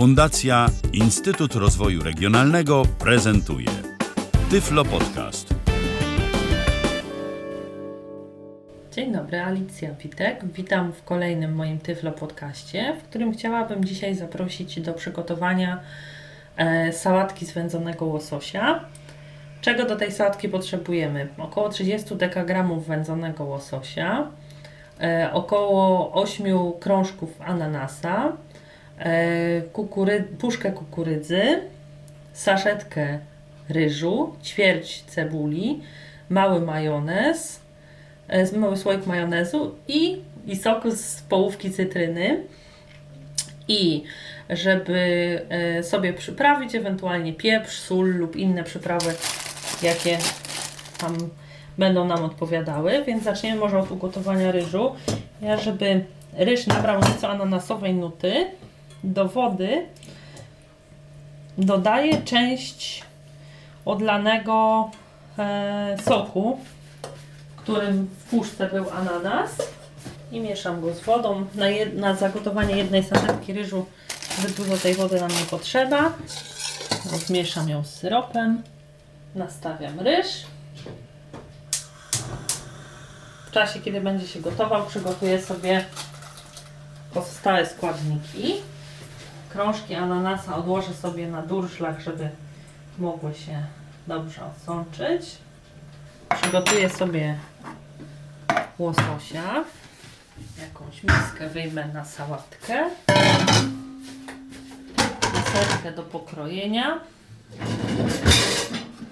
Fundacja Instytut Rozwoju Regionalnego prezentuje Tyflo Podcast. Dzień dobry, Alicja Witek. Witam w kolejnym moim Tyflo Podcaście, w którym chciałabym dzisiaj zaprosić do przygotowania e, sałatki z wędzonego łososia. Czego do tej sałatki potrzebujemy? Około 30 dekagramów wędzonego łososia, e, około 8 krążków ananasa, kukury, puszkę kukurydzy, saszetkę ryżu, ćwierć cebuli, mały majonez, e, mały słoik majonezu i, i soku z połówki cytryny. I żeby e, sobie przyprawić ewentualnie pieprz, sól lub inne przyprawy, jakie tam będą nam odpowiadały. Więc zaczniemy może od ugotowania ryżu. Ja, żeby ryż nabrał nieco ananasowej nuty, do wody dodaję część odlanego e, soku, w którym w puszce był ananas i mieszam go z wodą. Na, jed, na zagotowanie jednej saszetki ryżu zbyt dużo tej wody nam nie potrzeba. Rozmieszam ją z syropem. Nastawiam ryż. W czasie, kiedy będzie się gotował, przygotuję sobie pozostałe składniki. Krążki ananasa odłożę sobie na durszlach, żeby mogły się dobrze odsączyć. Przygotuję sobie łososia. Jakąś miskę wyjmę na sałatkę. Deserkę do pokrojenia.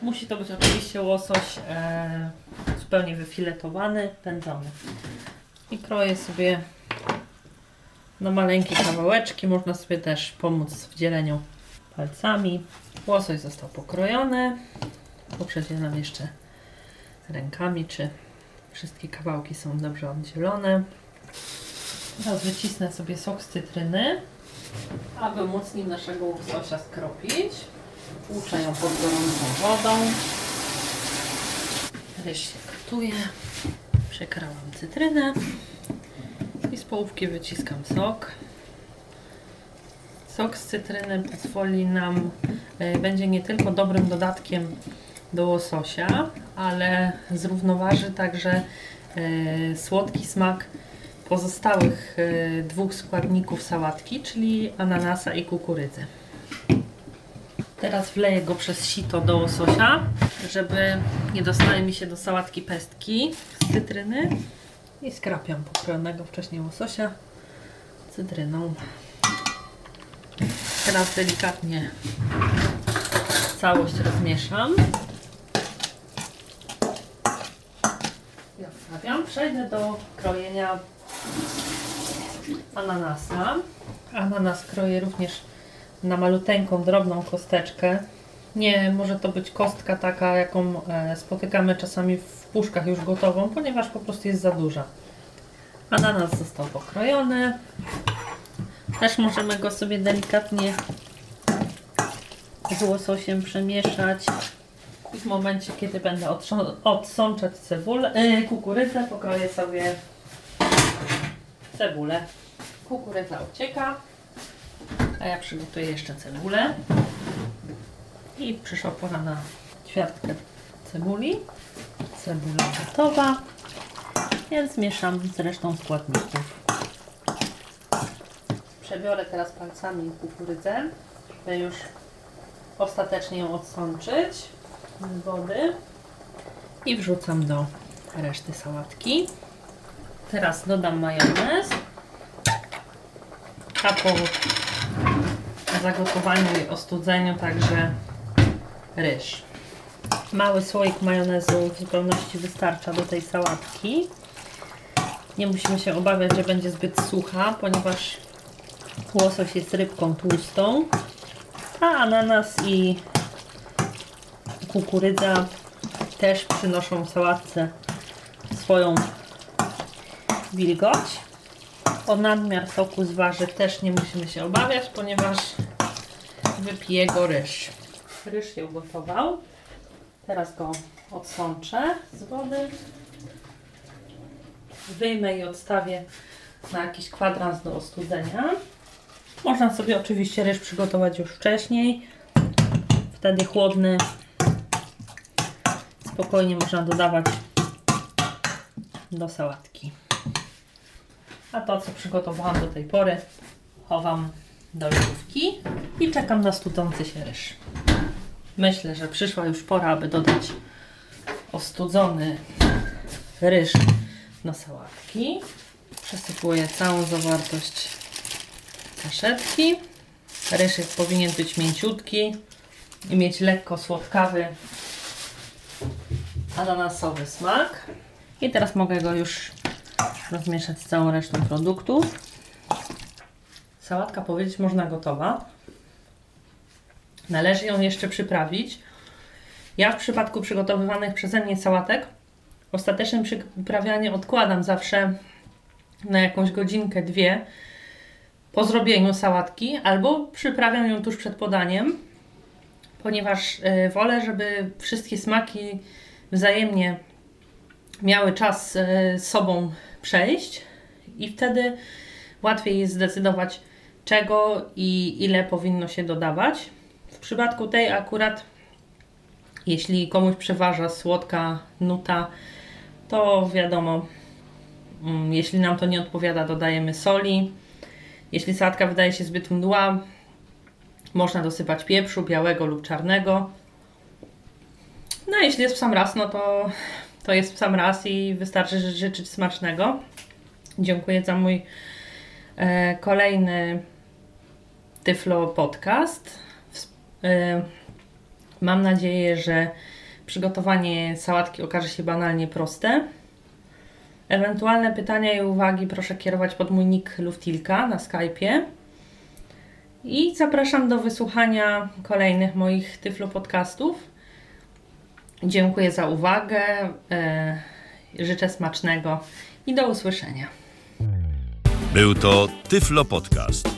Musi to być oczywiście łosoś e, zupełnie wyfiletowany, pędzony. I kroję sobie na maleńkie kawałeczki. Można sobie też pomóc w dzieleniu palcami. Łosoś został pokrojony. Poprzedzielam jeszcze rękami, czy wszystkie kawałki są dobrze oddzielone. Teraz wycisnę sobie sok z cytryny, aby móc nim naszego łososia skropić. Tłuczę ją pod gorącą wodą. Ryż się gotuje. Przekrałam cytrynę połówki wyciskam sok. Sok z cytryny pozwoli nam, y, będzie nie tylko dobrym dodatkiem do łososia, ale zrównoważy także y, słodki smak pozostałych y, dwóch składników sałatki, czyli ananasa i kukurydzy. Teraz wleję go przez sito do łososia, żeby nie dostały mi się do sałatki pestki z cytryny. I skrapiam pokrojonego wcześniej łososia cytryną. Teraz delikatnie całość rozmieszam. I odstawiam. Przejdę do krojenia ananasa. Ananas kroję również na maluteńką, drobną kosteczkę. Nie może to być kostka taka, jaką e, spotykamy czasami w puszkach już gotową, ponieważ po prostu jest za duża. Ananas został pokrojony. Też możemy go sobie delikatnie z łososiem przemieszać. W momencie, kiedy będę odsączać cebulę, yy, kukurydzę, pokroję sobie cebulę. Kukurydza ucieka, a ja przygotuję jeszcze cebulę. I przyszła pora na ćwiartkę cebuli. Cebula gotowa, więc mieszam z resztą składników. Przebiorę teraz palcami kukurydzę, żeby już ostatecznie ją odsączyć z wody i wrzucam do reszty sałatki. Teraz dodam majonez, a po zagotowaniu i ostudzeniu także ryż. Mały słoik majonezu w zupełności wystarcza do tej sałatki. Nie musimy się obawiać, że będzie zbyt sucha, ponieważ łosoś jest rybką tłustą, a ananas i kukurydza też przynoszą sałatce swoją wilgoć. O nadmiar soku z warzyw też nie musimy się obawiać, ponieważ wypije go ryż. Ryż się ugotował. Teraz go odsączę z wody. Wyjmę i odstawię na jakiś kwadrans do ostudzenia. Można sobie oczywiście ryż przygotować już wcześniej. Wtedy chłodny. Spokojnie można dodawać do sałatki. A to, co przygotowałam do tej pory, chowam do lodówki i czekam na studzący się ryż. Myślę, że przyszła już pora, aby dodać ostudzony ryż do sałatki. Przesypuję całą zawartość saszetki. Ryż jest, powinien być mięciutki i mieć lekko słodkawy ananasowy smak. I teraz mogę go już rozmieszać z całą resztą produktów. Sałatka powiedzieć można gotowa. Należy ją jeszcze przyprawić. Ja w przypadku przygotowywanych przeze mnie sałatek ostateczne przyprawianie odkładam zawsze na jakąś godzinkę, dwie po zrobieniu sałatki, albo przyprawiam ją tuż przed podaniem, ponieważ y, wolę, żeby wszystkie smaki wzajemnie miały czas z sobą przejść i wtedy łatwiej jest zdecydować, czego i ile powinno się dodawać. Przypadku tej akurat, jeśli komuś przeważa słodka nuta, to wiadomo, mm, jeśli nam to nie odpowiada, dodajemy soli. Jeśli sałatka wydaje się zbyt mdła, można dosypać pieprzu białego lub czarnego. No a jeśli jest w sam raz, no to, to jest w sam raz i wystarczy życzyć smacznego. Dziękuję za mój e, kolejny Tyflo Podcast. E, mam nadzieję, że przygotowanie sałatki okaże się banalnie proste. Ewentualne pytania i uwagi proszę kierować pod mój nick Luftilka na Skype'ie. I zapraszam do wysłuchania kolejnych moich Tyflo podcastów. Dziękuję za uwagę. E, życzę smacznego i do usłyszenia. Był to Tyflo Podcast.